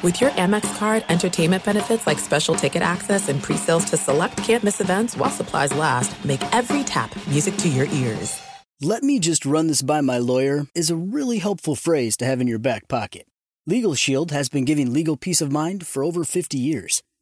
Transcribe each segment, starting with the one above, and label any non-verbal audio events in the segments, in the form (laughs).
With your Amex card, entertainment benefits like special ticket access and pre-sales to select campus events while supplies last, make every tap music to your ears. Let me just run this by my lawyer is a really helpful phrase to have in your back pocket. Legal Shield has been giving legal peace of mind for over 50 years.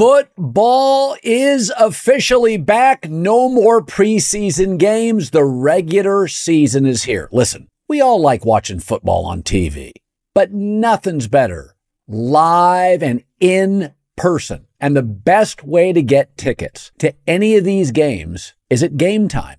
Football is officially back. No more preseason games. The regular season is here. Listen, we all like watching football on TV, but nothing's better live and in person. And the best way to get tickets to any of these games is at Game Time,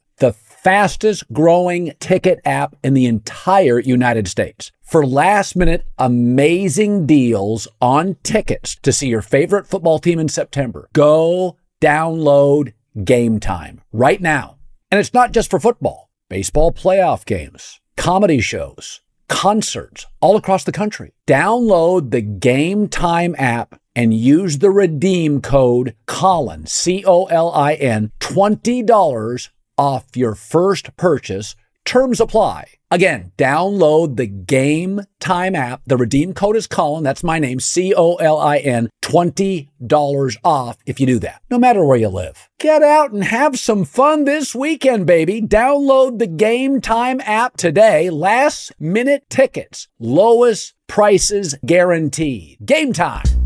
fastest growing ticket app in the entire United States for last minute amazing deals on tickets to see your favorite football team in September. Go download game time right now. And it's not just for football, baseball playoff games, comedy shows, concerts all across the country. Download the Game Time app and use the redeem code Colin, C O L I N, $20 off your first purchase. Terms apply. Again, download the Game Time app. The redeem code is Colin. That's my name, C O L I N. $20 off if you do that, no matter where you live. Get out and have some fun this weekend, baby. Download the Game Time app today. Last minute tickets, lowest prices guaranteed. Game Time.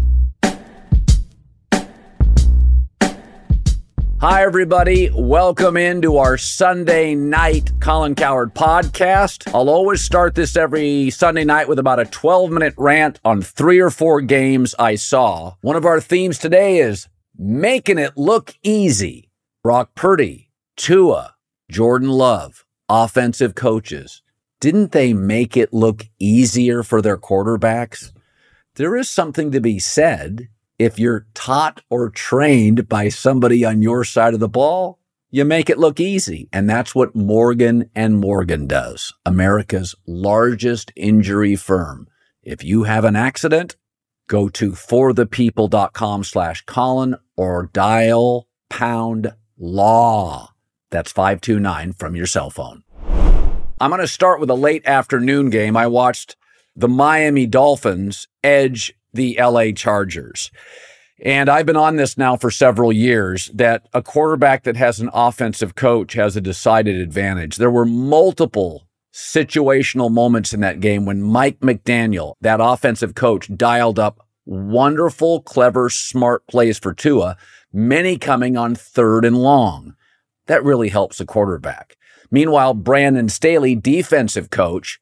Hi, everybody. Welcome into our Sunday night Colin Cowherd podcast. I'll always start this every Sunday night with about a 12 minute rant on three or four games I saw. One of our themes today is making it look easy. Brock Purdy, Tua, Jordan Love, offensive coaches. Didn't they make it look easier for their quarterbacks? There is something to be said if you're taught or trained by somebody on your side of the ball, you make it look easy. And that's what Morgan and Morgan does, America's largest injury firm. If you have an accident, go to forthepeople.com slash Colin or dial pound law. That's 529 from your cell phone. I'm going to start with a late afternoon game. I watched the Miami Dolphins edge the LA Chargers. And I've been on this now for several years that a quarterback that has an offensive coach has a decided advantage. There were multiple situational moments in that game when Mike McDaniel, that offensive coach, dialed up wonderful, clever, smart plays for Tua, many coming on third and long. That really helps the quarterback. Meanwhile, Brandon Staley, defensive coach,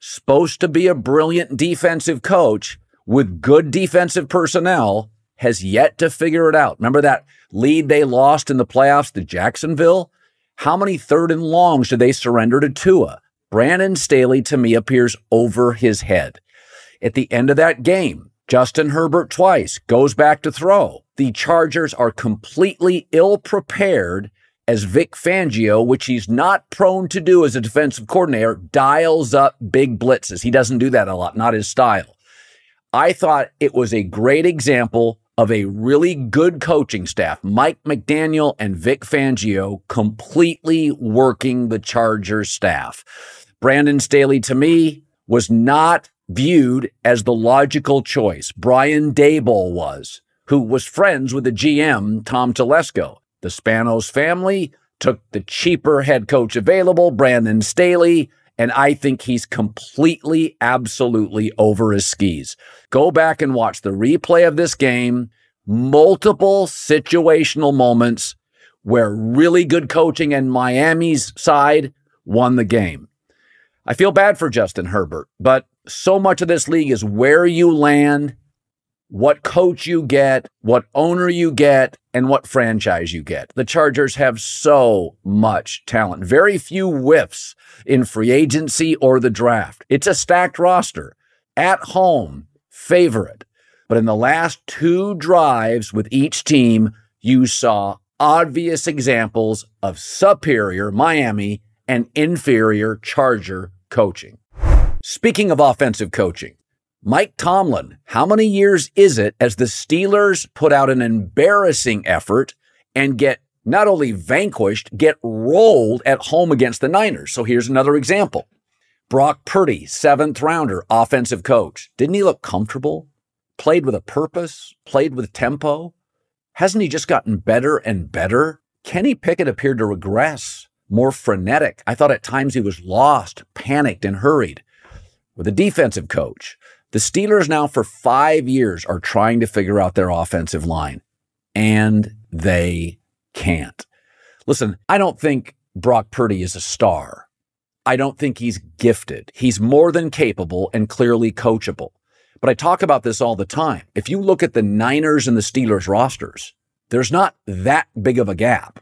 supposed to be a brilliant defensive coach, with good defensive personnel has yet to figure it out. Remember that lead they lost in the playoffs to Jacksonville? How many third and longs did they surrender to Tua? Brandon Staley to me appears over his head. At the end of that game, Justin Herbert twice goes back to throw. The Chargers are completely ill prepared as Vic Fangio, which he's not prone to do as a defensive coordinator, dials up big blitzes. He doesn't do that a lot, not his style. I thought it was a great example of a really good coaching staff, Mike McDaniel and Vic Fangio, completely working the Chargers staff. Brandon Staley, to me, was not viewed as the logical choice. Brian Daboll was, who was friends with the GM, Tom Telesco. The Spanos family took the cheaper head coach available, Brandon Staley, and I think he's completely, absolutely over his skis. Go back and watch the replay of this game, multiple situational moments where really good coaching and Miami's side won the game. I feel bad for Justin Herbert, but so much of this league is where you land, what coach you get, what owner you get, and what franchise you get. The Chargers have so much talent, very few whiffs in free agency or the draft. It's a stacked roster. At home, favorite. But in the last two drives with each team, you saw obvious examples of superior Miami and inferior Charger coaching. Speaking of offensive coaching, Mike Tomlin, how many years is it as the Steelers put out an embarrassing effort and get not only vanquished, get rolled at home against the Niners? So here's another example. Brock Purdy, seventh rounder, offensive coach. Didn't he look comfortable? Played with a purpose, played with tempo. Hasn't he just gotten better and better? Kenny Pickett appeared to regress, more frenetic. I thought at times he was lost, panicked, and hurried. With a defensive coach, the Steelers now for five years are trying to figure out their offensive line, and they can't. Listen, I don't think Brock Purdy is a star. I don't think he's gifted. He's more than capable and clearly coachable. But I talk about this all the time. If you look at the Niners and the Steelers rosters, there's not that big of a gap.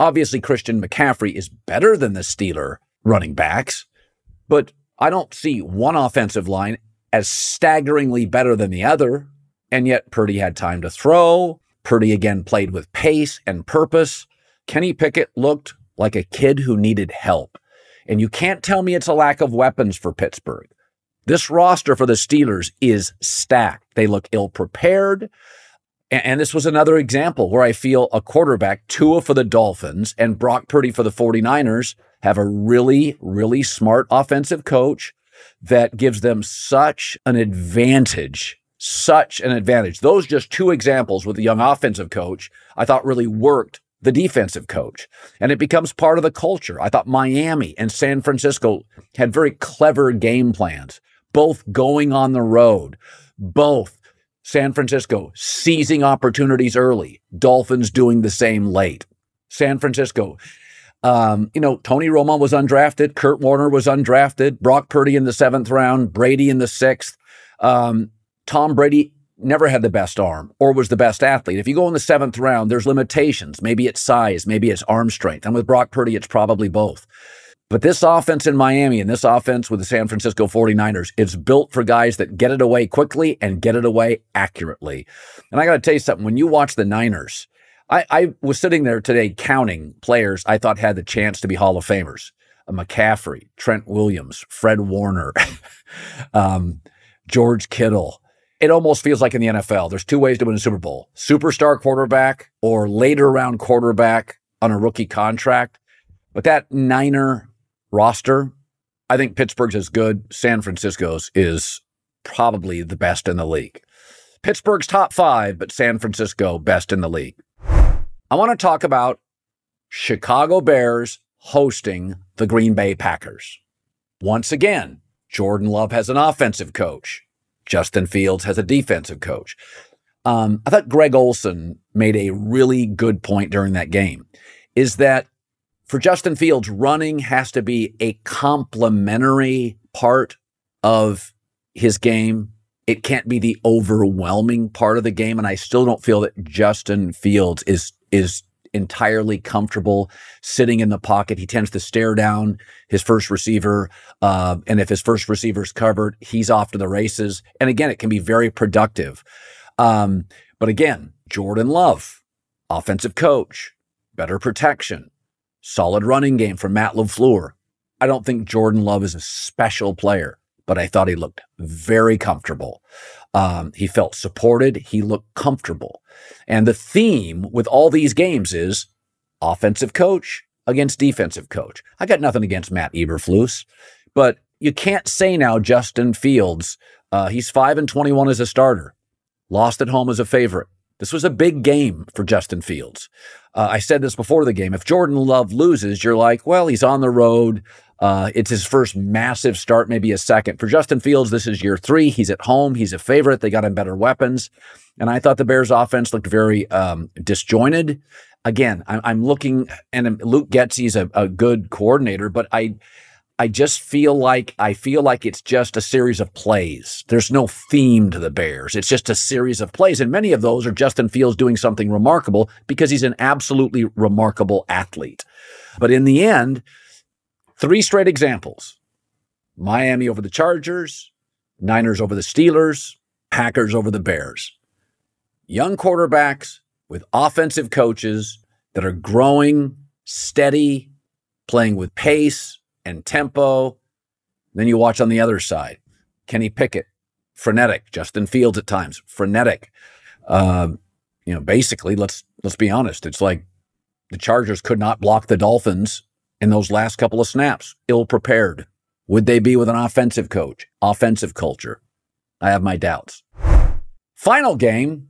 Obviously, Christian McCaffrey is better than the Steeler running backs, but I don't see one offensive line as staggeringly better than the other. And yet Purdy had time to throw. Purdy again played with pace and purpose. Kenny Pickett looked like a kid who needed help. And you can't tell me it's a lack of weapons for Pittsburgh. This roster for the Steelers is stacked. They look ill prepared. And this was another example where I feel a quarterback, Tua for the Dolphins and Brock Purdy for the 49ers, have a really, really smart offensive coach that gives them such an advantage, such an advantage. Those just two examples with the young offensive coach, I thought really worked the defensive coach. And it becomes part of the culture. I thought Miami and San Francisco had very clever game plans, both going on the road, both San Francisco seizing opportunities early, Dolphins doing the same late. San Francisco um, you know, Tony Romo was undrafted. Kurt Warner was undrafted. Brock Purdy in the seventh round. Brady in the sixth. Um, Tom Brady never had the best arm or was the best athlete. If you go in the seventh round, there's limitations. Maybe it's size, maybe it's arm strength. And with Brock Purdy, it's probably both. But this offense in Miami and this offense with the San Francisco 49ers, it's built for guys that get it away quickly and get it away accurately. And I got to tell you something when you watch the Niners, I, I was sitting there today counting players I thought had the chance to be Hall of Famers. McCaffrey, Trent Williams, Fred Warner, (laughs) um, George Kittle. It almost feels like in the NFL, there's two ways to win a Super Bowl superstar quarterback or later round quarterback on a rookie contract. But that Niner roster, I think Pittsburgh's is good. San Francisco's is probably the best in the league. Pittsburgh's top five, but San Francisco best in the league. I want to talk about Chicago Bears hosting the Green Bay Packers. Once again, Jordan Love has an offensive coach. Justin Fields has a defensive coach. Um, I thought Greg Olsen made a really good point during that game is that for Justin Fields, running has to be a complementary part of his game it can't be the overwhelming part of the game. And I still don't feel that Justin Fields is is entirely comfortable sitting in the pocket. He tends to stare down his first receiver. Uh, and if his first receiver's covered, he's off to the races. And again, it can be very productive. Um, but again, Jordan Love, offensive coach, better protection, solid running game from Matt LaFleur. I don't think Jordan Love is a special player but I thought he looked very comfortable. Um, he felt supported. He looked comfortable. And the theme with all these games is offensive coach against defensive coach. I got nothing against Matt Eberflus, but you can't say now Justin Fields, uh, he's 5 and 21 as a starter, lost at home as a favorite. This was a big game for Justin Fields. Uh, I said this before the game. If Jordan Love loses, you're like, well, he's on the road. Uh, it's his first massive start, maybe a second. For Justin Fields, this is year three. He's at home. He's a favorite. They got him better weapons. And I thought the Bears offense looked very um, disjointed. again, I'm, I'm looking, and Luke Getsy's a, a good coordinator, but I, I just feel like I feel like it's just a series of plays. There's no theme to the Bears. It's just a series of plays, and many of those are Justin Fields doing something remarkable because he's an absolutely remarkable athlete. But in the end, three straight examples: Miami over the Chargers, Niners over the Steelers, Packers over the Bears. Young quarterbacks with offensive coaches that are growing, steady, playing with pace and tempo. Then you watch on the other side Kenny Pickett, frenetic. Justin Fields at times, frenetic. Uh, you know, basically, let's let's be honest. It's like the Chargers could not block the Dolphins in those last couple of snaps. Ill prepared. Would they be with an offensive coach, offensive culture? I have my doubts. Final game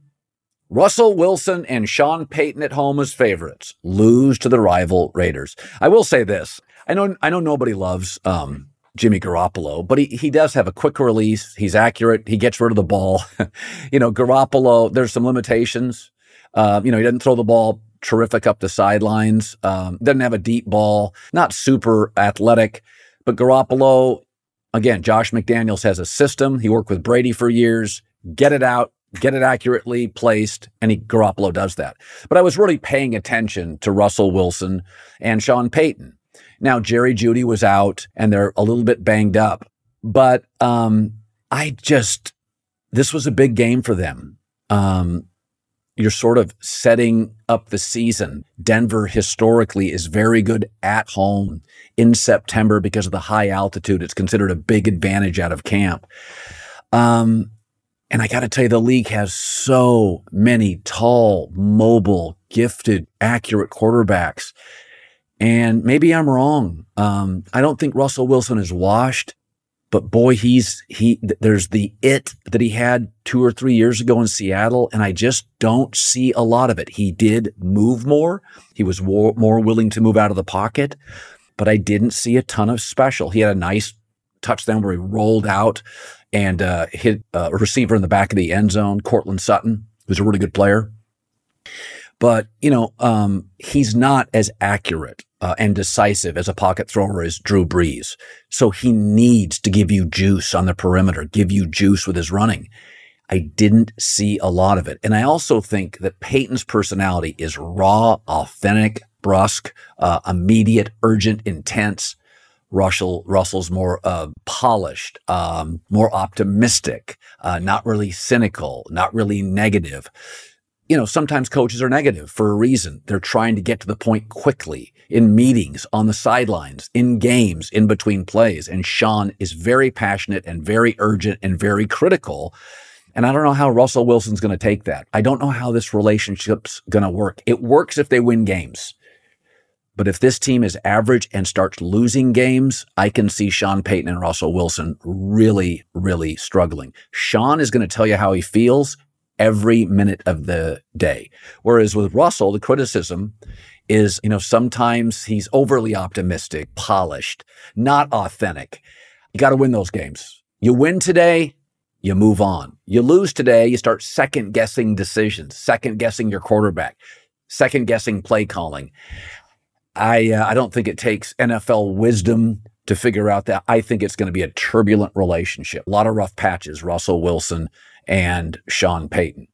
Russell Wilson and Sean Payton at home as favorites lose to the rival Raiders. I will say this. I know I know nobody loves um, Jimmy Garoppolo, but he, he does have a quick release. He's accurate. He gets rid of the ball. (laughs) you know, Garoppolo, there's some limitations. Uh, you know, he doesn't throw the ball terrific up the sidelines. Um, doesn't have a deep ball. Not super athletic, but Garoppolo, again, Josh McDaniels has a system. He worked with Brady for years. Get it out, get it accurately placed, and he, Garoppolo does that. But I was really paying attention to Russell Wilson and Sean Payton. Now, Jerry Jeudy was out and they're a little bit banged up, but um, I just, this was a big game for them. Um, you're sort of setting up the season. Denver historically is very good at home in September because of the high altitude. It's considered a big advantage out of camp. Um, and I got to tell you, the league has so many tall, mobile, gifted, accurate quarterbacks. And maybe I'm wrong. Um, I don't think Russell Wilson is washed, but boy, he's, he, there's the it that he had two or three years ago in Seattle. And I just don't see a lot of it. He did move more. He was more, more willing to move out of the pocket, but I didn't see a ton of special. He had a nice touchdown where he rolled out and uh, hit uh, a receiver in the back of the end zone, Courtland Sutton, who's a really good player. But, you know, um, he's not as accurate uh, and decisive as a pocket thrower as Drew Brees. So he needs to give you juice on the perimeter, give you juice with his running. I didn't see a lot of it. And I also think that Payton's personality is raw, authentic, brusque, uh, immediate, urgent, intense. Russell Russell's more uh, polished, um, more optimistic, uh, not really cynical, not really negative. You know, sometimes coaches are negative for a reason. They're trying to get to the point quickly in meetings, on the sidelines, in games, in between plays. And Sean is very passionate and very urgent and very critical. And I don't know how Russell Wilson's going to take that. I don't know how this relationship's going to work. It works if they win games. But if this team is average and starts losing games, I can see Sean Payton and Russell Wilson really, really struggling. Sean is going to tell you how he feels every minute of the day. Whereas with Russell, the criticism is, you know, sometimes he's overly optimistic, polished, not authentic. You got to win those games. You win today, you move on. You lose today, you start second guessing decisions, second guessing your quarterback, second guessing play calling. I uh, I don't think it takes NFL wisdom to figure out that. I think it's going to be a turbulent relationship. A lot of rough patches. Russell Wilson and Sean Payton.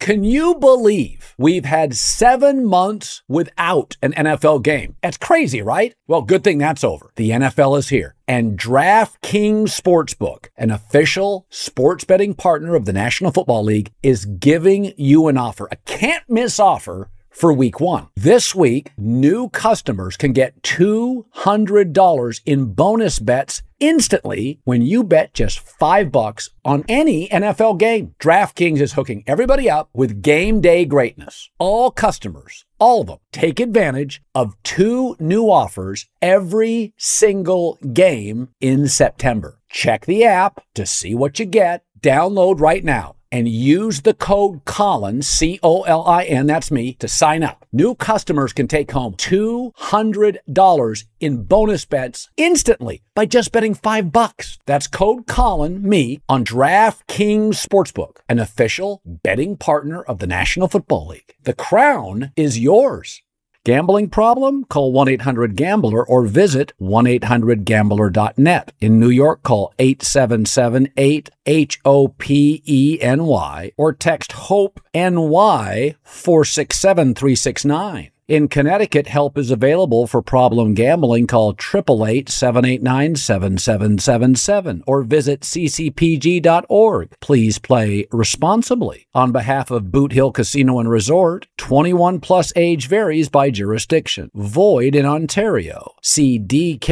Can you believe we've had seven months without an NFL game? That's crazy, right? Well, good thing that's over. The NFL is here. And DraftKings Sportsbook, an official sports betting partner of the National Football League, is giving you an offer, a can't miss offer for week one. This week, new customers can get $200 in bonus bets instantly when you bet just five bucks on any NFL game. DraftKings is hooking everybody up with game day greatness. All customers, all of them, take advantage of two new offers every single game in September. Check the app to see what you get. Download right now and use the code Colin, C O L I N, that's me, to sign up. New customers can take home $200 in bonus bets instantly by just betting 5 bucks. That's code Colin, me, on DraftKings Sportsbook, an official betting partner of the National Football League. The crown is yours. Gambling problem? Call 1 800 Gambler or visit 1 800 Gambler.net. In New York, call 877 8 H O P E N Y or text HOPE NY 467 369. In Connecticut, help is available for problem gambling. Call 888-789-7777 or visit ccpg.org. Please play responsibly. On behalf of Boot Hill Casino and Resort, 21 plus age varies by jurisdiction. Void in Ontario. See dkng.co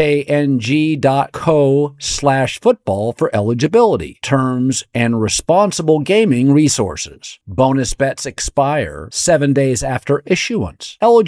slash football for eligibility, terms, and responsible gaming resources. Bonus bets expire seven days after issuance. Eligibility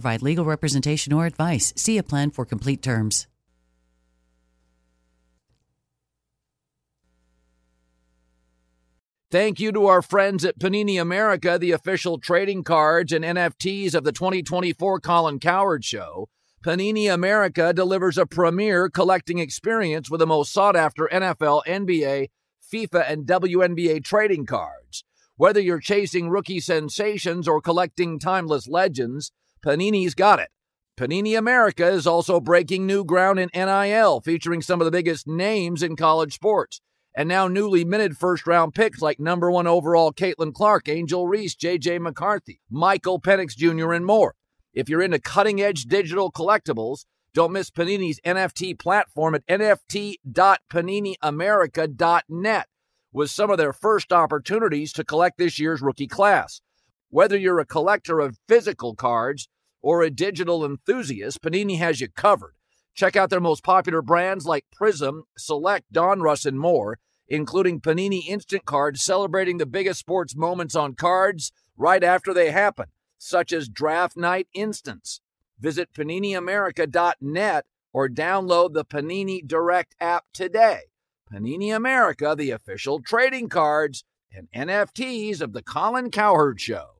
provide legal representation or advice. See a plan for complete terms. Thank you to our friends at Panini America, the official trading cards and NFTs of the 2024 Colin Cowherd Show. Panini America delivers a premier collecting experience with the most sought after NFL, NBA, FIFA, and WNBA trading cards. Whether you're chasing rookie sensations or collecting timeless legends, Panini's got it. Panini America is also breaking new ground in NIL, featuring some of the biggest names in college sports. And now newly minted first round picks like number one overall Caitlin Clark, Angel Reese, JJ McCarthy, Michael Penix Jr., and more. If you're into cutting edge digital collectibles, don't miss Panini's NFT platform at nft.paniniamerica.net with some of their first opportunities to collect this year's rookie class. Whether you're a collector of physical cards or a digital enthusiast, Panini has you covered. Check out their most popular brands like Prism, Select, Donruss, and more, including Panini Instant Cards celebrating the biggest sports moments on cards right after they happen, such as Draft Night Instants. Visit PaniniAmerica.net or download the Panini Direct app today. Panini America, the official trading cards and NFTs of the Colin Cowherd Show.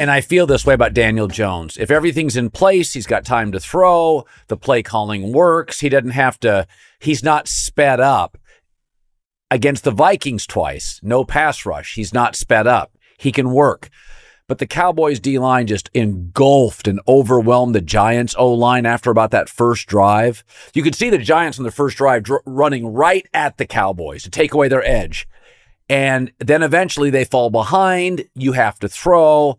And I feel this way about Daniel Jones. If everything's in place, he's got time to throw, the play calling works, he doesn't have to, he's not sped up. Against the Vikings twice, no pass rush. He's not sped up. He can work. But the Cowboys D line just engulfed and overwhelmed the Giants O line after about that first drive. You could see the Giants on the first drive dr- running right at the Cowboys to take away their edge. And then eventually they fall behind. You have to throw.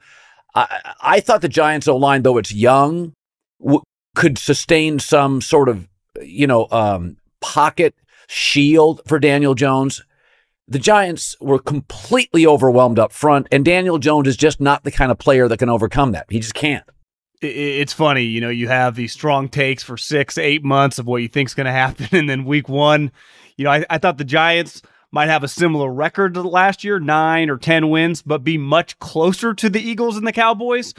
I, I thought the Giants O line, though it's young, w- could sustain some sort of, you know, um, pocket shield for Daniel Jones. The Giants were completely overwhelmed up front, and Daniel Jones is just not the kind of player that can overcome that. He just can't. It's funny, you know, you have these strong takes for six, eight months of what you think is going to happen, (laughs) and then week one, you know, I, I thought the Giants might have a similar record to last year, nine or 10 wins, but be much closer to the Eagles and the Cowboys.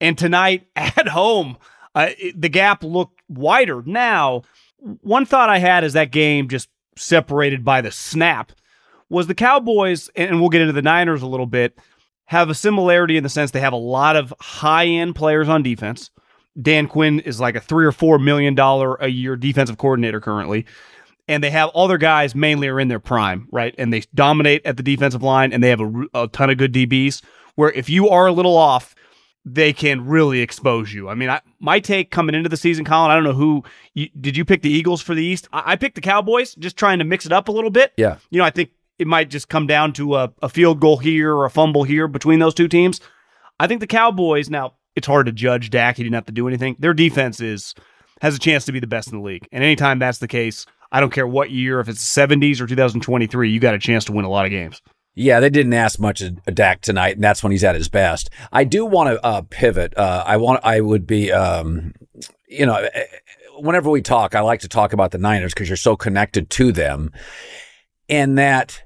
And tonight (laughs) at home, uh, it, the gap looked wider. Now, one thought I had is that game just separated by the snap was the Cowboys, and we'll get into the Niners a little bit. have a similarity in the sense they have a lot of high end players on defense. Dan Quinn is like a three or four million dollar a year defensive coordinator currently. And they have all their guys mainly are in their prime, right? And they dominate at the defensive line and they have a, a ton of good DBs where if you are a little off, they can really expose you. I mean, I, my take coming into the season, Colin, I don't know who you, did you pick the Eagles for the East? I, I, picked the Cowboys, just trying to mix it up a little bit. Yeah. You know, I think it might just come down to a, a field goal here or a fumble here between those two teams. I think the Cowboys, now it's hard to judge Dak. He didn't have to do anything. Their defense is has a chance to be the best in the league. And anytime that's the case, I don't care what year, if it's 70s or 2023, you got a chance to win a lot of games. Yeah, they didn't ask much of Dak tonight, and that's when he's at his best. I do want to uh, pivot. Uh, I want. I would be. Um, you know, eh, whenever we talk, I like to talk about the Niners because you're so connected to them, and that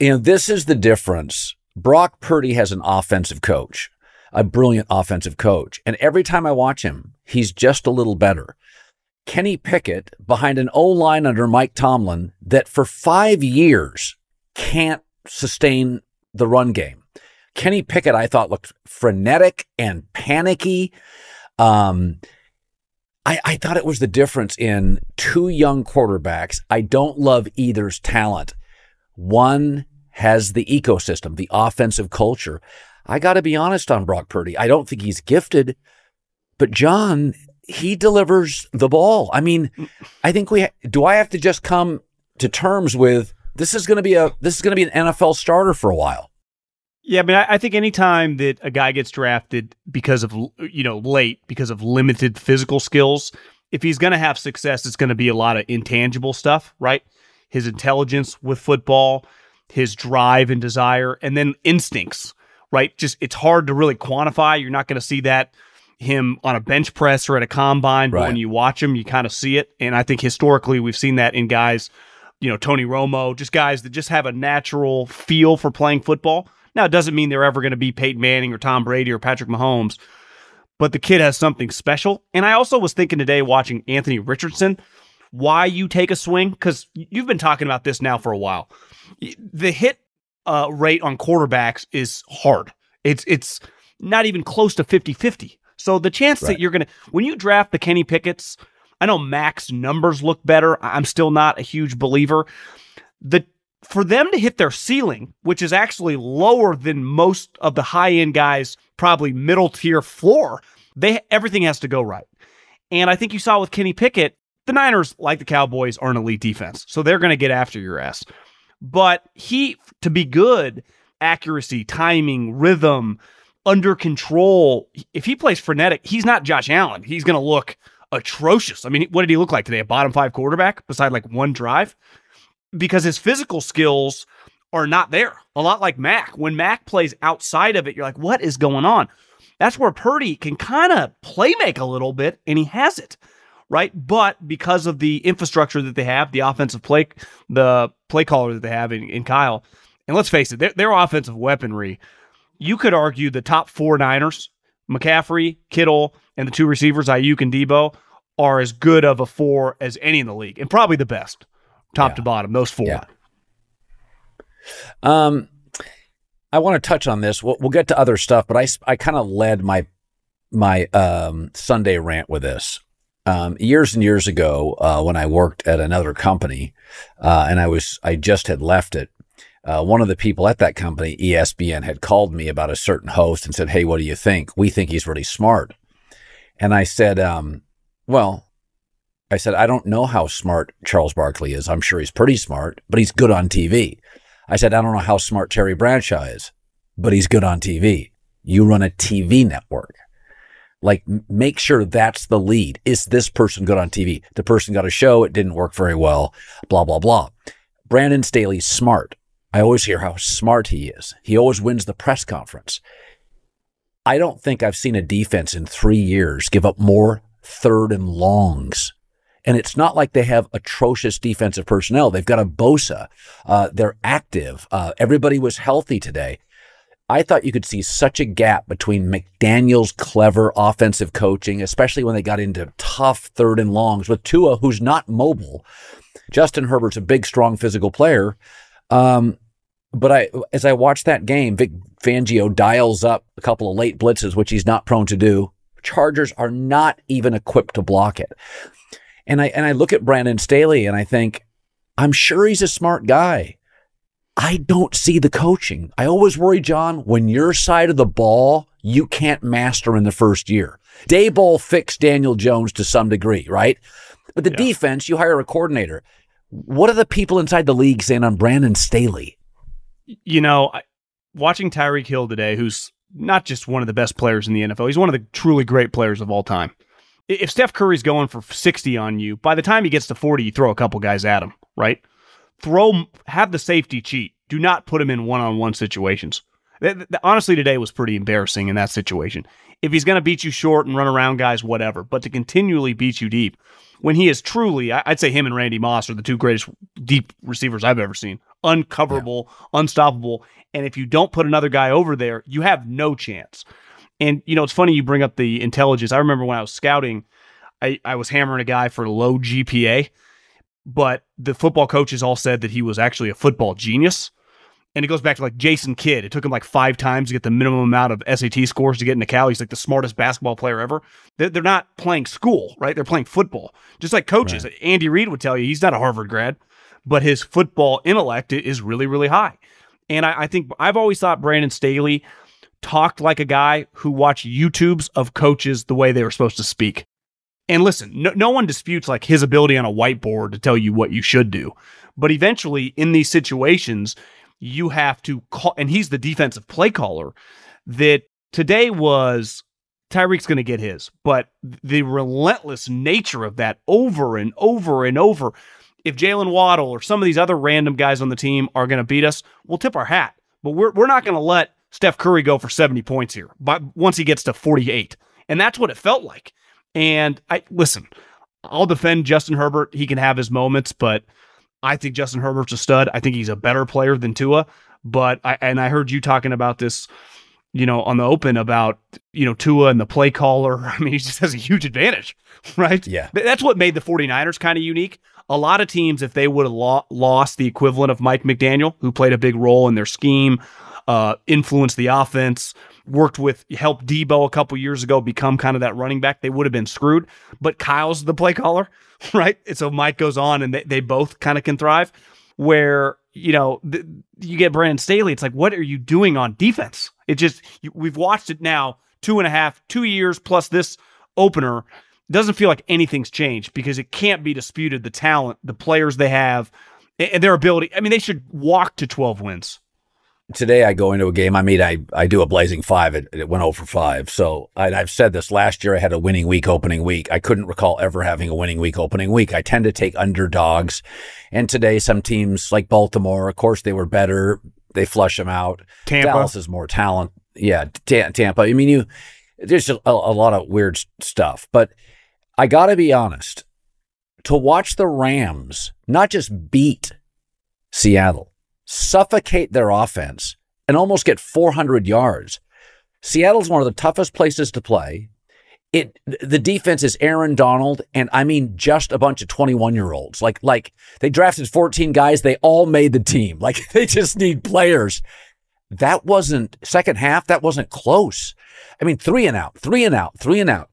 you know this is the difference. Brock Purdy has an offensive coach, a brilliant offensive coach, and every time I watch him, he's just a little better. Kenny Pickett behind an O line under Mike Tomlin that for five years can't sustain the run game. Kenny Pickett, I thought, looked frenetic and panicky. Um, I, I thought it was the difference in two young quarterbacks. I don't love either's talent. One has the ecosystem, the offensive culture. I got to be honest on Brock Purdy. I don't think he's gifted, but John, he delivers the ball. I mean, I think we ha- do. I have to just come to terms with this is going to be a this is going to be an NFL starter for a while. Yeah, I mean, I, I think anytime that a guy gets drafted because of you know late because of limited physical skills, if he's going to have success, it's going to be a lot of intangible stuff, right? His intelligence with football, his drive and desire, and then instincts, right? Just it's hard to really quantify. You're not going to see that him on a bench press or at a combine, but Right. when you watch him, you kind of see it. And I think historically, we've seen that in guys you know, Tony Romo, just guys that just have a natural feel for playing football. Now, it doesn't mean they're ever going to be Peyton Manning or Tom Brady or Patrick Mahomes, but the kid has something special. And I also was thinking today watching Anthony Richardson, why you take a swing, because you've been talking about this now for a while. The hit uh, rate on quarterbacks is hard. It's it's not even close to 50-50. So the chance Right. that you're going to when you draft the Kenny Pickett's, I know Mac's numbers look better. I'm still not a huge believer. The for them to hit their ceiling, which is actually lower than most of the high end guys, probably middle tier floor, they everything has to go right. And I think you saw with Kenny Pickett, the Niners, like the Cowboys, are an elite defense, so they're going to get after your ass. But he, to be good, accuracy, timing, rhythm, under control. If he plays frenetic, he's not Josh Allen. He's going to look atrocious. I mean, what did he look like today? A bottom five quarterback beside like one drive? Because his physical skills are not there. A lot like Mac. When Mac plays outside of it, you're like, what is going on? That's where Purdy can kind of play make a little bit, and he has it, right? But because of the infrastructure that they have, the offensive play, the play caller that they have in, in Kyle, and let's face it, their, their offensive weaponry, you could argue the top four Niners, McCaffrey, Kittle, and the two receivers, Aiyuk and Deebo, are as good of a four as any in the league, and probably the best, top Yeah. to bottom. Those four. Yeah. Um, I want to touch on this. We'll, we'll get to other stuff, but I I kind of led my my um, Sunday rant with this. Um, years and years ago, uh, when I worked at another company, uh, and I was I just had left it. Uh, one of the people at that company, ESPN, had called me about a certain host and said, "Hey, what do you think? We think he's really smart." And I said, um, "Well, I said I don't know how smart Charles Barkley is. I'm sure he's pretty smart, but he's good on TV." I said, I don't know how smart Terry Bradshaw is, but he's good on TV. You run a TV network. Like, make sure that's the lead. Is this person good on TV? The person got a show. It didn't work very well. Blah, blah, blah. Brandon Staley's smart. I always hear how smart he is. He always wins the press conference. I don't think I've seen a defense in three years give up more third and longs. And it's not like they have atrocious defensive personnel. They've got a Bosa. Uh, they're active. Uh, everybody was healthy today. I thought you could see such a gap between McDaniel's clever offensive coaching, especially when they got into tough third and longs with Tua, who's not mobile. Justin Herbert's a big, strong physical player. Um, But I, as I watch that game, Vic Fangio dials up a couple of late blitzes, which he's not prone to do. Chargers are not even equipped to block it. And I and I look at Brandon Staley and I think, I'm sure he's a smart guy. I don't see the coaching. I always worry, John, when your side of the ball you can't master in the first year. Daboll fixed Daniel Jones to some degree, right? But the yeah. defense, you hire a coordinator. What are the people inside the league saying on Brandon Staley? You know, watching Tyreek Hill today, who's not just one of the best players in the NFL, he's one of the truly great players of all time. If Steph Curry's going for 60 on you, by the time he gets to 40, you throw a couple guys at him, right? Throw, have the safety cheat. Do not put him in one on one situations. Honestly, today was pretty embarrassing in that situation. If he's going to beat you short and run around guys, whatever, but to continually beat you deep, when he is truly, I'd say him and Randy Moss are the two greatest deep receivers I've ever seen. Uncoverable, yeah. unstoppable. And if you don't put another guy over there, you have no chance. And, you know, it's funny you bring up the intelligence. I remember when I was scouting, I, I was hammering a guy for low GPA, but the football coaches all said that he was actually a football genius. And it goes back to like Jason Kidd. It took him like five times to get the minimum amount of SAT scores to get into Cal. He's like the smartest basketball player ever. They're, they're not playing school, right? They're playing football. Just like coaches. Right. Andy Reid would tell you he's not a Harvard grad, but his football intellect is really, really high. And I, I think I've always thought Brandon Staley talked like a guy who watched YouTubes of coaches the way they were supposed to speak. And listen, no, no one disputes like his ability on a whiteboard to tell you what you should do. But eventually, in these situations, you have to call, and he's the defensive play caller. That today was Tyreek's going to get his, but the relentless nature of that over and over and over. If Jaylen Waddle or some of these other random guys on the team are going to beat us, we'll tip our hat. But we're, we're not going to let Steph Curry go for 70 points here but once he gets to 48. And that's what it felt like. And I listen, I'll defend Justin Herbert. He can have his moments, but I think Justin Herbert's a stud. I think he's a better player than Tua. But I and I heard you talking about this, you know, on the open about you know Tua and the play caller. (laughs) I mean, he just has a huge advantage, (laughs) right? Yeah, that's what made the 49ers kind of unique. A lot of teams, if they would have lo- lost the equivalent of Mike McDaniel, who played a big role in their scheme, uh, influenced the offense, worked with, helped Deebo a couple years ago become kind of that running back, they would have been screwed. But Kyle's the play caller, (laughs) right? And so Mike goes on and they, they both kind of can thrive. Where, you know, you get Brandon Staley, it's like, what are you doing on defense? It just, you, we've watched it now two and a half, two years plus this opener. Doesn't feel like anything's changed because it can't be disputed the talent, the players they have, and their ability. I mean, they should walk to 12 wins today I go into a game. I mean, I, I do a blazing five. It, it went over oh five. So I, have said this last year. I had a winning week opening week. I couldn't recall ever having a winning week opening week. I tend to take underdogs. And today, some teams like Baltimore, of course, they were better. They flush them out. Tampa. Dallas is more talent. Yeah. Tampa. I mean, you, there's a, a lot of weird stuff, but I got to be honest to watch the Rams not just beat Seattle, suffocate their offense, and almost get 400 yards. Seattle's one of the toughest places to play. It the defense is Aaron Donald, and I mean just a bunch of 21 year olds. Like like they drafted 14 guys, they all made the team. (laughs) Like they just need players. That wasn't second half. That wasn't close. I mean, three and out, three and out, three and out.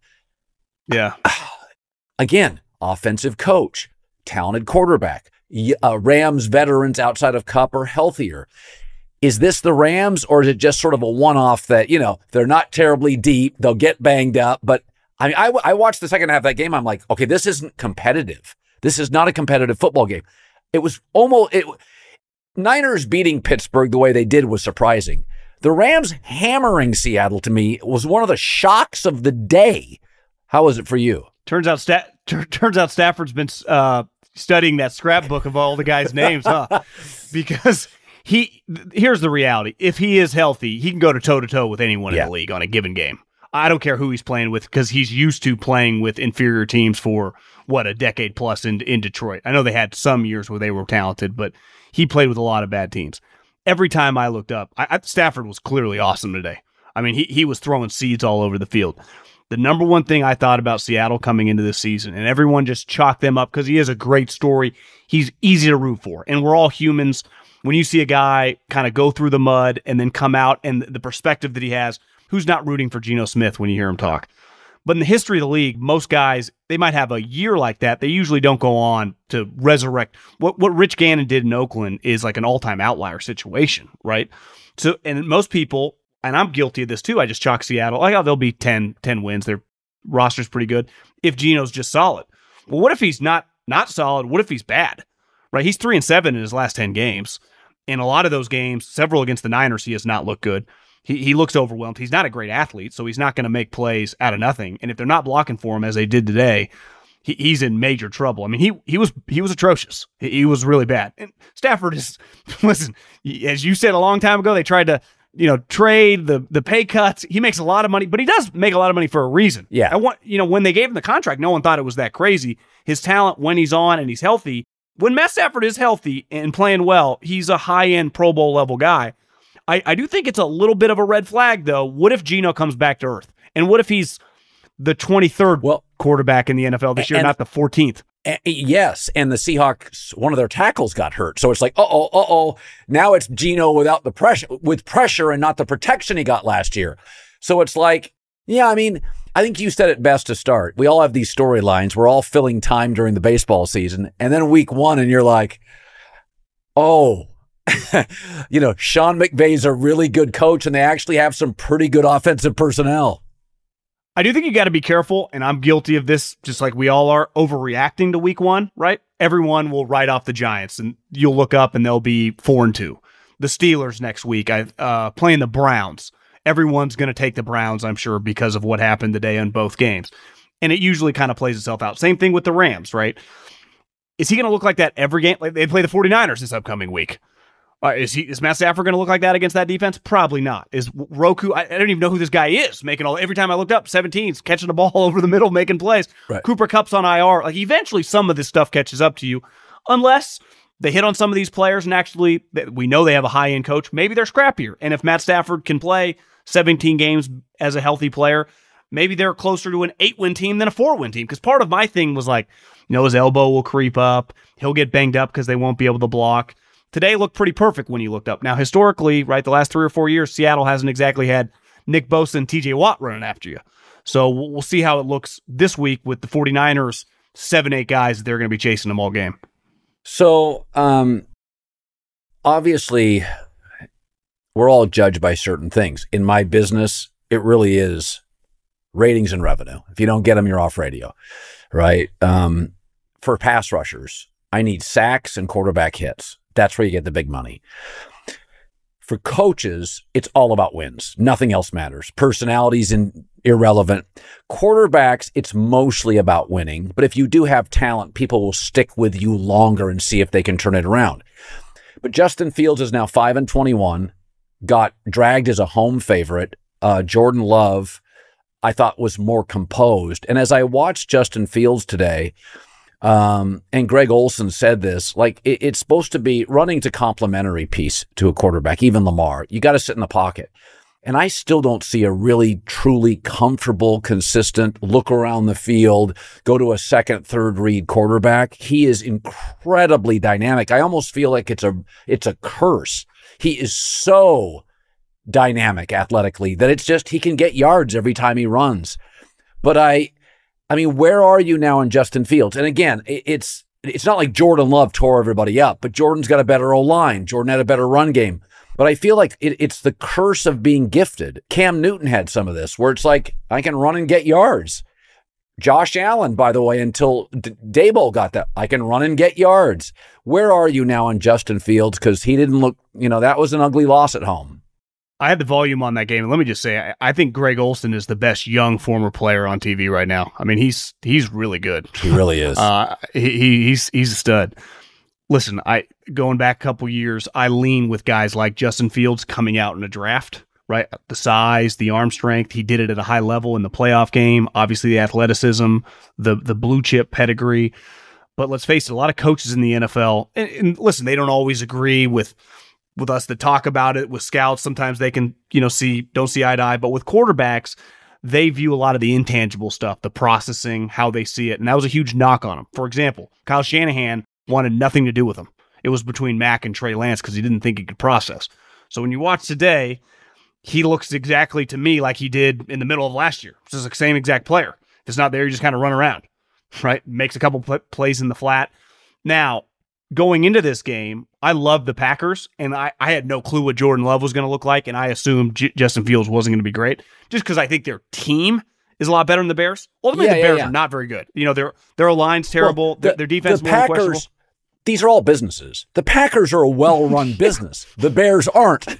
Yeah. (sighs) Again, offensive coach, talented quarterback, uh, Rams veterans outside of Kupp are healthier. Is this the Rams or is it just sort of a one off that, you know, they're not terribly deep, they'll get banged up? But I mean, I, I watched the second half of that game. I'm like, okay, this isn't competitive. This is not a competitive football game. It was almost, it, Niners beating Pittsburgh the way they did was surprising. The Rams hammering Seattle to me was one of the shocks of the day. How was it for you? Turns out, Stat- t- turns out Stafford's been uh, studying that scrapbook of all the guys' names, huh? (laughs) Because he here's the reality: if he is healthy, he can go to toe to toe with anyone yeah. in the league on a given game. I don't care who he's playing with because he's used to playing with inferior teams for what a decade plus in in Detroit. I know they had some years where they were talented, but he played with a lot of bad teams. Every time I looked up, I, I, Stafford was clearly awesome today. I mean, he he was throwing seeds all over the field the number one thing I thought about Seattle coming into this season, and everyone just chalked them up because he is a great story. He's easy to root for, and we're all humans. when you see a guy kind of go through the mud and then come out and the perspective that he has, who's not rooting for Geno Smith when you hear him talk? But in the history of the league, most guys, they might have a year like that. They usually don't go on to resurrect. What what Rich Gannon did in Oakland is like an all-time outlier situation, right? So and most people, and I'm guilty of this too, I just chalk Seattle. Like, oh, they'll be 10, 10 wins. Their roster's pretty good. If Geno's just solid. Well, what if he's not not solid? What if he's bad? Right? He's three and seven in his last 10 games. In a lot of those games, several against the Niners, he has not looked good he, he looks overwhelmed. He's not a great athlete, so he's not going to make plays out of nothing. And if they're not blocking for him as they did today, he, he's in major trouble. I mean, he he was he was atrocious. He, he was really bad. And Stafford is (laughs) listen, as you said a long time ago, they tried to you know trade the the pay cuts. He makes a lot of money, but he does make a lot of money for a reason. Yeah, I want you know when they gave him the contract, no one thought it was that crazy. His talent when he's on and he's healthy. When Matt Stafford is healthy and playing well, he's a high end Pro Bowl level guy. I, I do think it's a little bit of a red flag, though. What if Geno comes back to earth? And what if he's the 23rd well, quarterback in the NFL this year, not the 14th? Yes, and the Seahawks, one of their tackles got hurt, so it's like, uh oh, uh oh. Now it's Geno without the pressure, with pressure, and not the protection he got last year. So it's like, yeah, I mean, I think you said it best to start. We all have these storylines. We're all filling time during the baseball season, and then week one, and you're like, oh, (laughs) you know, Sean McVay's a really good coach and they actually have some pretty good offensive personnel. I do think you got to be careful, and I'm guilty of this, just like we all are, overreacting to week one, right? Everyone will write off the Giants, and you'll look up and they'll be four and two. The Steelers next week, I uh, playing the Browns. Everyone's going to take the Browns, I'm sure, because of what happened today in both games. And it usually kind of plays itself out. Same thing with the Rams, right? Is he going to look like that every game? Like they play the 49ers this upcoming week. Uh, is he is Matt Stafford going to look like that against that defense? Probably not. Is Roku? I, I, don't even know who this guy is. Making all every time I looked up, 17s catching the ball (laughs) over the middle, making plays. Right. Cooper Kupp's on IR. Like eventually, some of this stuff catches up to you, unless they hit on some of these players and actually we know they have a high end coach. Maybe they're scrappier. And if Matt Stafford can play 17 games as a healthy player, maybe they're closer to an eight win team than a four win team. Because part of my thing was like, you know, his elbow will creep up. He'll get banged up because they won't be able to block. Today looked pretty perfect when you looked up. Now, historically, right, the last three or four years, Seattle hasn't exactly had Nick Bosa and TJ Watt running after you. So we'll see how it looks this week with the 49ers, seven, eight guys, that they're going to be chasing them all game. So, um, obviously, we're all judged by certain things. In my business, it really is ratings and revenue. If you don't get them, you're off radio, right? Um, for pass rushers, I need sacks and quarterback hits. That's where you get the big money. For coaches, it's all about wins. Nothing else matters. Personalities and irrelevant. Quarterbacks, it's mostly about winning. But if you do have talent, people will stick with you longer and see if they can turn it around. But Justin Fields is now 5 and 21, got dragged as a home favorite. Uh, Jordan Love, I thought, was more composed. And as I watched Justin Fields today, um, and Greg Olsen said this, like it, it's supposed to be running to complementary piece to a quarterback, even Lamar. You got to sit in the pocket. And I still don't see a really truly comfortable, consistent look around the field, go to a second, third read quarterback. He is incredibly dynamic. I almost feel like it's a, it's a curse. He is so dynamic athletically that it's just, he can get yards every time he runs. But I, I mean, where are you now in Justin Fields? And again, it's it's not like Jordan Love tore everybody up, but Jordan's got a better O line. Jordan had a better run game. But I feel like it, it's the curse of being gifted. Cam Newton had some of this, where it's like I can run and get yards. Josh Allen, by the way, until D- Daboll got that, I can run and get yards. Where are you now on Justin Fields? Because he didn't look, you know, that was an ugly loss at home. I had the volume on that game, and let me just say, I, I, think Greg Olsen is the best young former player on TV right now. I mean, he's he's really good. He really is. (laughs) Uh, he, he's he's a stud. Listen, I going back a couple years, I lean with guys like Justin Fields coming out in a draft. Right, the size, the arm strength. He did it at a high level in the playoff game. Obviously, the athleticism, the the blue chip pedigree. But let's face it, a lot of coaches in the NFL, and, and listen, they don't always agree with with us that talk about it with scouts sometimes they can you know see don't see eye to eye but with quarterbacks they view a lot of the intangible stuff the processing how they see it and that was a huge knock on him for example kyle shanahan wanted nothing to do with him It was between Mac and Trey Lance because he didn't think he could process. So when you watch today, he looks exactly to me like he did in the middle of last year. Is the same exact player. If it's not there, you just kind of run around, (laughs) right? Makes a couple plays in the flat. Now, going into this game, I love the Packers, and I, I had no clue what Jordan Love was going to look like, and I assumed J- Justin Fields wasn't going to be great, just because I think their team is a lot better than the Bears. Ultimately, Yeah, the yeah, Bears yeah. are not very good. You know, their their line's terrible. Well, their, the- their defense the is more questionable. Packers. These are all businesses. The Packers are a well-run (laughs) business. The Bears aren't. (laughs)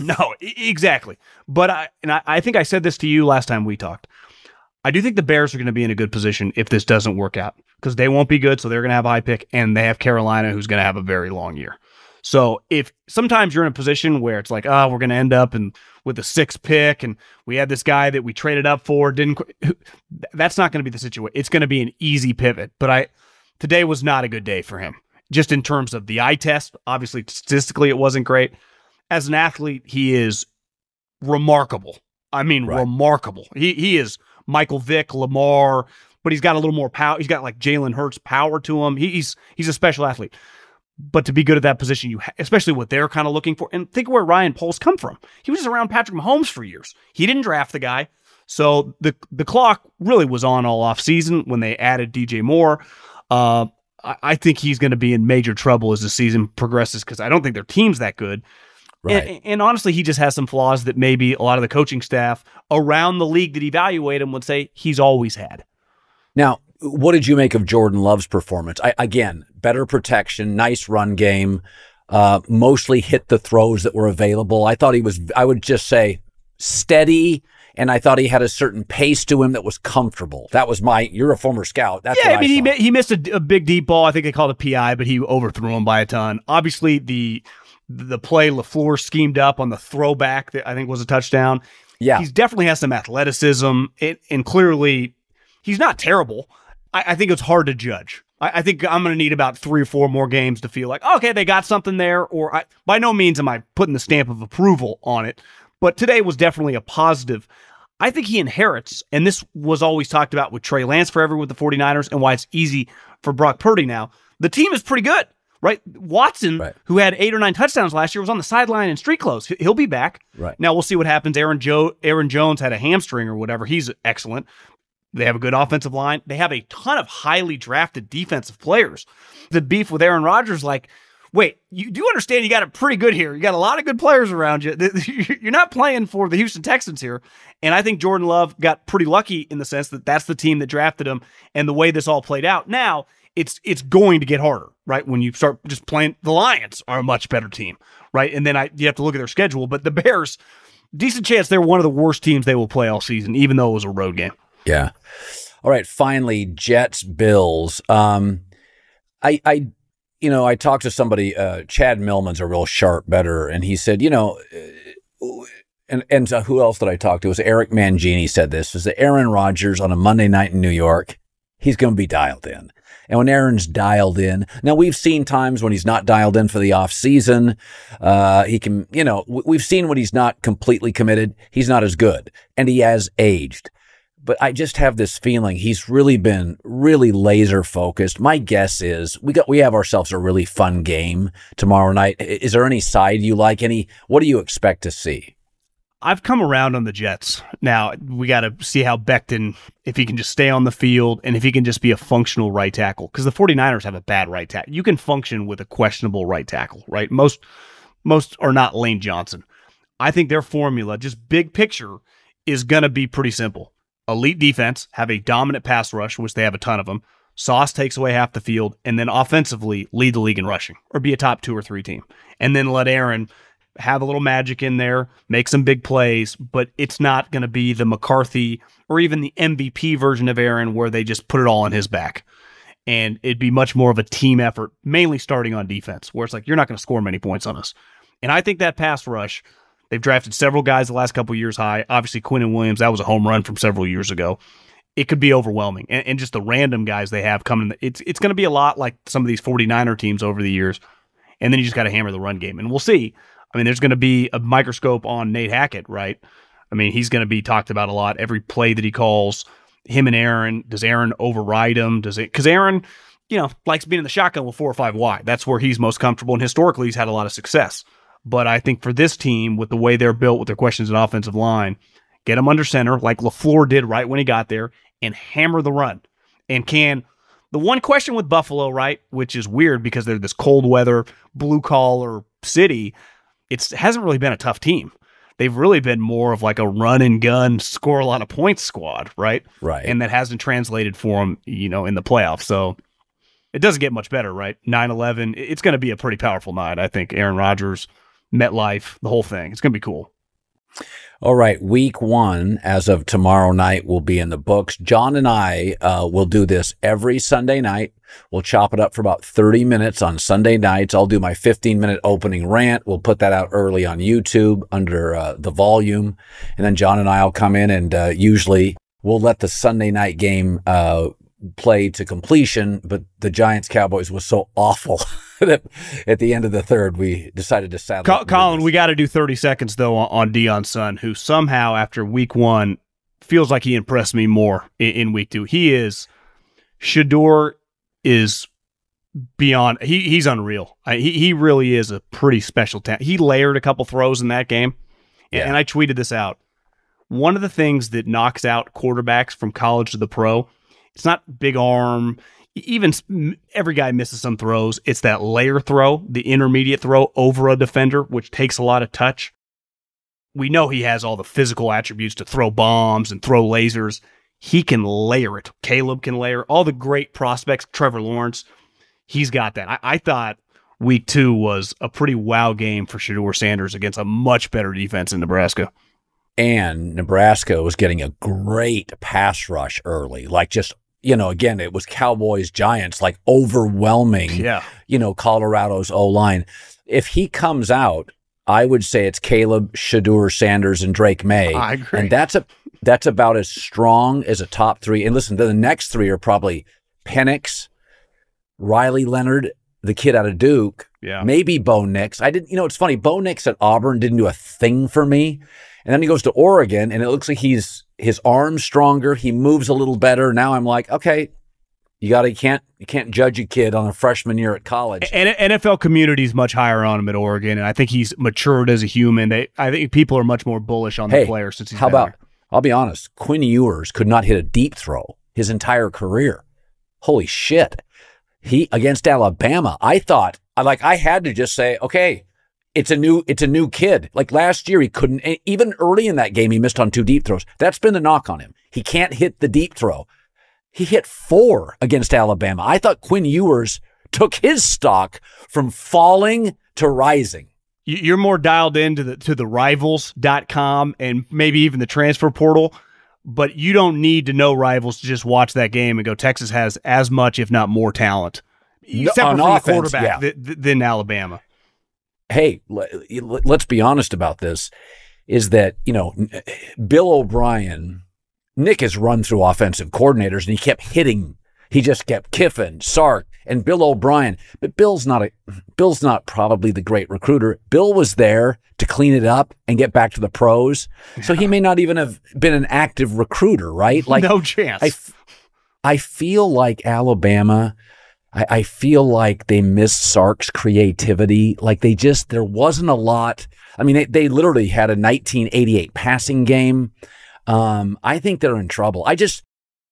No, exactly. But I and I, I think I said this to you last time we talked. I do think the Bears are going to be in a good position if this doesn't work out because they won't be good, so they're going to have a high pick, and they have Carolina, who's going to have a very long year. So if sometimes you're in a position where it's like, oh, we're going to end up in with a sixth pick, and we had this guy that we traded up for, didn't. That's not going to be the situation. It's going to be an easy pivot. But I today was not a good day for him, just in terms of the eye test. Obviously, statistically, it wasn't great. As an athlete, he is remarkable. I mean, Right. remarkable. He he is Michael Vick, Lamar, but he's got a little more power. He's got like Jalen Hurts power to him. He's he's a special athlete. But to be good at that position, you ha- especially what they're kind of looking for, and think where Ryan Poles come from. He was just around Patrick Mahomes for years. He didn't draft the guy, so the the clock really was on all off season when they added DJ Moore. Uh, I, I think he's going to be in major trouble as the season progresses because I don't think their team's that good. Right. And, and honestly, he just has some flaws that maybe a lot of the coaching staff around the league that evaluate him would say he's always had. Now, what did you make of Jordan Love's performance? I, again, better protection, nice run game, uh, mostly hit the throws that were available. I thought he was, I would just say, steady, and I thought he had a certain pace to him that was comfortable. That was my. You're a former scout. That's yeah, what I mean, he, mi- he missed a, a big deep ball. I think they called it PI, but he overthrew him by a ton. Obviously, the the play LaFleur schemed up on the throwback that I think was a touchdown. yeah, He's definitely has some athleticism, it, and clearly he's not terrible. I, I think it's hard to judge. I, I think I'm going to need about three or four more games to feel like, okay, they got something there. Or I, by no means am I putting the stamp of approval on it, but today was definitely a positive. I think he inherits, and this was always talked about with Trey Lance forever with the 49ers and why it's easy for Brock Purdy now. The team is pretty good, right? Watson, Right. who had eight or nine touchdowns last year, was on the sideline in street clothes. He- He'll be back. Right. Now we'll see what happens. Aaron Joe Aaron Jones had a hamstring or whatever. He's excellent. They have a good offensive line. They have a ton of highly drafted defensive players. The beef with Aaron Rodgers, like, wait, you do understand you got it pretty good here. You got a lot of good players around you. (laughs) You're not playing for the Houston Texans here. And I think Jordan Love got pretty lucky in the sense that that's the team that drafted him and the way this all played out. Now, it's it's going to get harder, right? When you start just playing the Lions are a much better team, right? And then I you have to look at their schedule, but the Bears decent chance they're one of the worst teams they will play all season even though it was a road game. Yeah. All right. Finally, Jets Bills. Um, I, I, you know, I talked to somebody. Uh, Chad Millman's a real sharp better, and he said, you know, uh, and and who else did I talk to? It was Eric Mangini said this. Is that Aaron Rodgers on a Monday night in New York? He's going to be dialed in. And when Aaron's dialed in, now we've seen times when he's not dialed in for the off season. Uh, he can, you know, we've seen when he's not completely committed. He's not as good, and he has aged but I just have this feeling he's really been really laser focused. My guess is we got we have ourselves a really fun game tomorrow night. Is there any side you like? Any? What do you expect to see? I've come around on the Jets. Now we got to see how Becton, if he can just stay on the field and if he can just be a functional right tackle, because the 49ers have a bad right tackle. You can function with a questionable right tackle, right? Most, most are not Lane Johnson. I think their formula, just big picture, is going to be pretty simple. Elite defense, have a dominant pass rush, which they have a ton of them. Sauce takes away half the field, and then offensively lead the league in rushing or be a top two or three team. And then let Aaron have a little magic in there, make some big plays, but it's not going to be the McCarthy or even the MVP version of Aaron where they just put it all on his back. And it'd be much more of a team effort, mainly starting on defense, where it's like, you're not going to score many points on us. And I think that pass rush, they've drafted several guys the last couple years high. Obviously, Quinnen Williams, that was a home run from several years ago. It could be overwhelming. And, and just the random guys they have coming, it's, it's going to be a lot like some of these 49er teams over the years. And then you just got to hammer the run game. And we'll see. I mean, there's going to be a microscope on Nate Hackett, right? I mean, he's going to be talked about a lot. Every play that he calls, him and Aaron, does Aaron override him? Does it? Because Aaron, you know, likes being in the shotgun with four or five wide. That's where he's most comfortable. And historically, he's had a lot of success. But I think for this team, with the way they're built, with their questions at offensive line, get him under center like LaFleur did right when he got there and hammer the run. And can the one question with Buffalo, right, which is weird because they're this cold weather, blue collar city, it hasn't really been a tough team. They've really been more of like a run and gun, score a lot of points squad, right? Right. And that hasn't translated for them, you know, in the playoffs. So it doesn't get much better, right? 9 11. It's going to be a pretty powerful night, I think. Aaron Rodgers, MetLife, the whole thing. It's going to be cool. All right, week one, as of tomorrow night, will be in the books. John and I uh, will do this every Sunday night. We'll chop it up for about 30 minutes on Sunday nights. I'll do my 15 minute opening rant. We'll put that out early on YouTube under uh, the volume. And then John and I will come in and uh, usually we'll let the Sunday night game play to completion, but the Giants Cowboys was so awful (laughs) that at the end of the third we decided to saddle. Co- Colin, we got to do 30 seconds though on, on Deion's son, who somehow after week one feels like he impressed me more in, in week two. He is Shedeur is beyond. He he's unreal. I, he he really is a pretty special talent. He layered a couple throws in that game, and, Yeah. and I tweeted this out. One of the things that knocks out quarterbacks from college to the pro, it's not big arm. Even every guy misses some throws. It's that layer throw, the intermediate throw over a defender, which takes a lot of touch. We know he has all the physical attributes to throw bombs and throw lasers. He can layer it. Caleb can layer all the great prospects. Trevor Lawrence, he's got that. I, I thought week two was a pretty wow game for Shedeur Sanders against a much better defense in Nebraska. and Nebraska was getting a great pass rush early. Like just, you know, again, it was Cowboys Giants, like overwhelming, Yeah. you know, Colorado's O line. If he comes out, I would say it's Caleb, Shedeur Sanders, and Drake Maye. I agree. And that's a that's about as strong as a top three. And listen, the next three are probably Penix, Riley Leonard, the kid out of Duke, Yeah. maybe Bo Nix. I didn't, you know, it's funny. Bo Nix at Auburn didn't do a thing for me. And then he goes to Oregon and it looks like he's his arm's stronger. He moves a little better. Now I'm like, okay, you got to, you can't, you can't judge a kid on a freshman year at college. And NFL community is much higher on him at Oregon, and I think he's matured as a human. They, I think people are much more bullish on the player since he's how about, there. I'll be honest, Quinn Ewers could not hit a deep throw his entire career. Holy shit. He against Alabama, I thought, I like, I had to just say, okay, it's a new, it's a new kid. Like last year, he couldn't, even early in that game, he missed on two deep throws. That's been the knock on him. He can't hit the deep throw. He hit four against Alabama. I thought Quinn Ewers took his stock from falling to rising. You- You're more dialed into the to the rivals.com and maybe even the transfer portal, but you don't need to know rivals to just watch that game and go Texas has as much if not more talent. No, Separate on from the offense, quarterback yeah. th- th- than Alabama. hey, le- let's be honest about this is that, you know, Bill O'Brien, Nick has run through offensive coordinators and he kept hitting. He just kept Kiffin, Sark, and Bill O'Brien. But Bill's not a, Bill's not probably the great recruiter. Bill was there to clean it up and get back to the pros. So he may not even have been an active recruiter, right? Like no chance. I, I feel like Alabama. I, I feel like they missed Sark's creativity. Like they just there wasn't a lot. I mean, they, they literally had a 1988 passing game. Um, I think they're in trouble. I just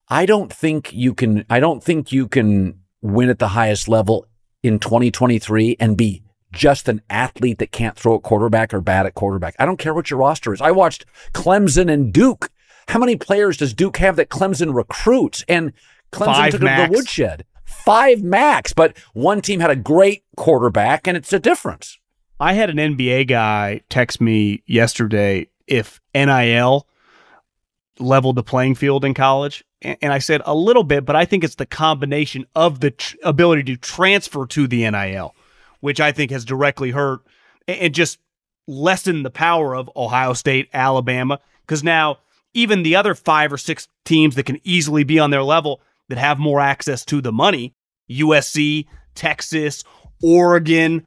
I don't think you can. I don't think you can win at the highest level in 2023 and be just an athlete that can't throw at quarterback or bad at quarterback. I don't care what your roster is. I watched Clemson and Duke. How many players does Duke have that Clemson recruits? And Clemson Five took it to the woodshed. Five max, but one team had a great quarterback, and it's a difference. I had an NBA guy text me yesterday if NIL leveled the playing field in college. And I said a little bit, but I think it's the combination of the tr- ability to transfer to the NIL, which I think has directly hurt and just lessened the power of Ohio State, Alabama, because now even the other five or six teams that can easily be on their level that have more access to the money, USC, Texas, Oregon,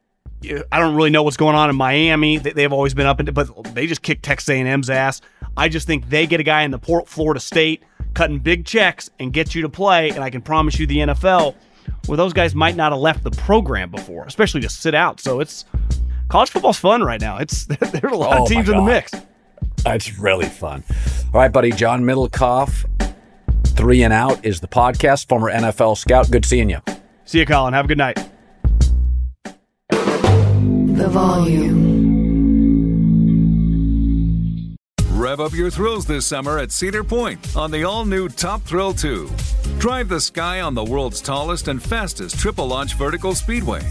I don't really know what's going on in Miami. They, they've always been up into, but they just kicked Texas A&M's ass. I just think they get a guy in the Port Florida State cutting big checks and get you to play, and I can promise you the NFL where those guys might not have left the program before, especially to sit out. So it's college football's fun right now. It's (laughs) there are a lot Oh, of teams in the mix. It's really fun. All right, buddy. John Middlekauff, Three and Out is the podcast. Former NFL scout. Good seeing you. See you, Colin. Have a good night. The volume. Rev up your thrills this summer at Cedar Point on the all new Top Thrill 2. Drive the sky on the world's tallest and fastest triple launch vertical speedway.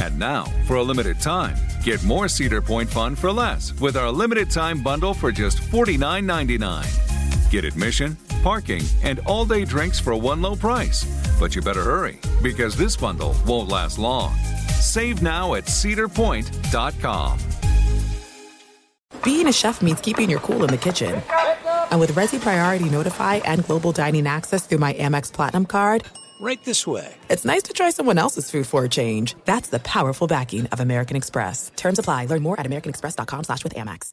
And now, for a limited time, get more Cedar Point fun for less with our limited time bundle for just $49.99. Get admission, parking, and all day drinks for one low price. But you better hurry because this bundle won't last long. Save now at cedarpoint.com. Being a chef means keeping your cool in the kitchen. And with Resy Priority Notify and Global Dining Access through my Amex Platinum card, Right this way. it's nice to try someone else's food for a change. That's the powerful backing of American Express. Terms apply. Learn more at americanexpress.com slash with Amex.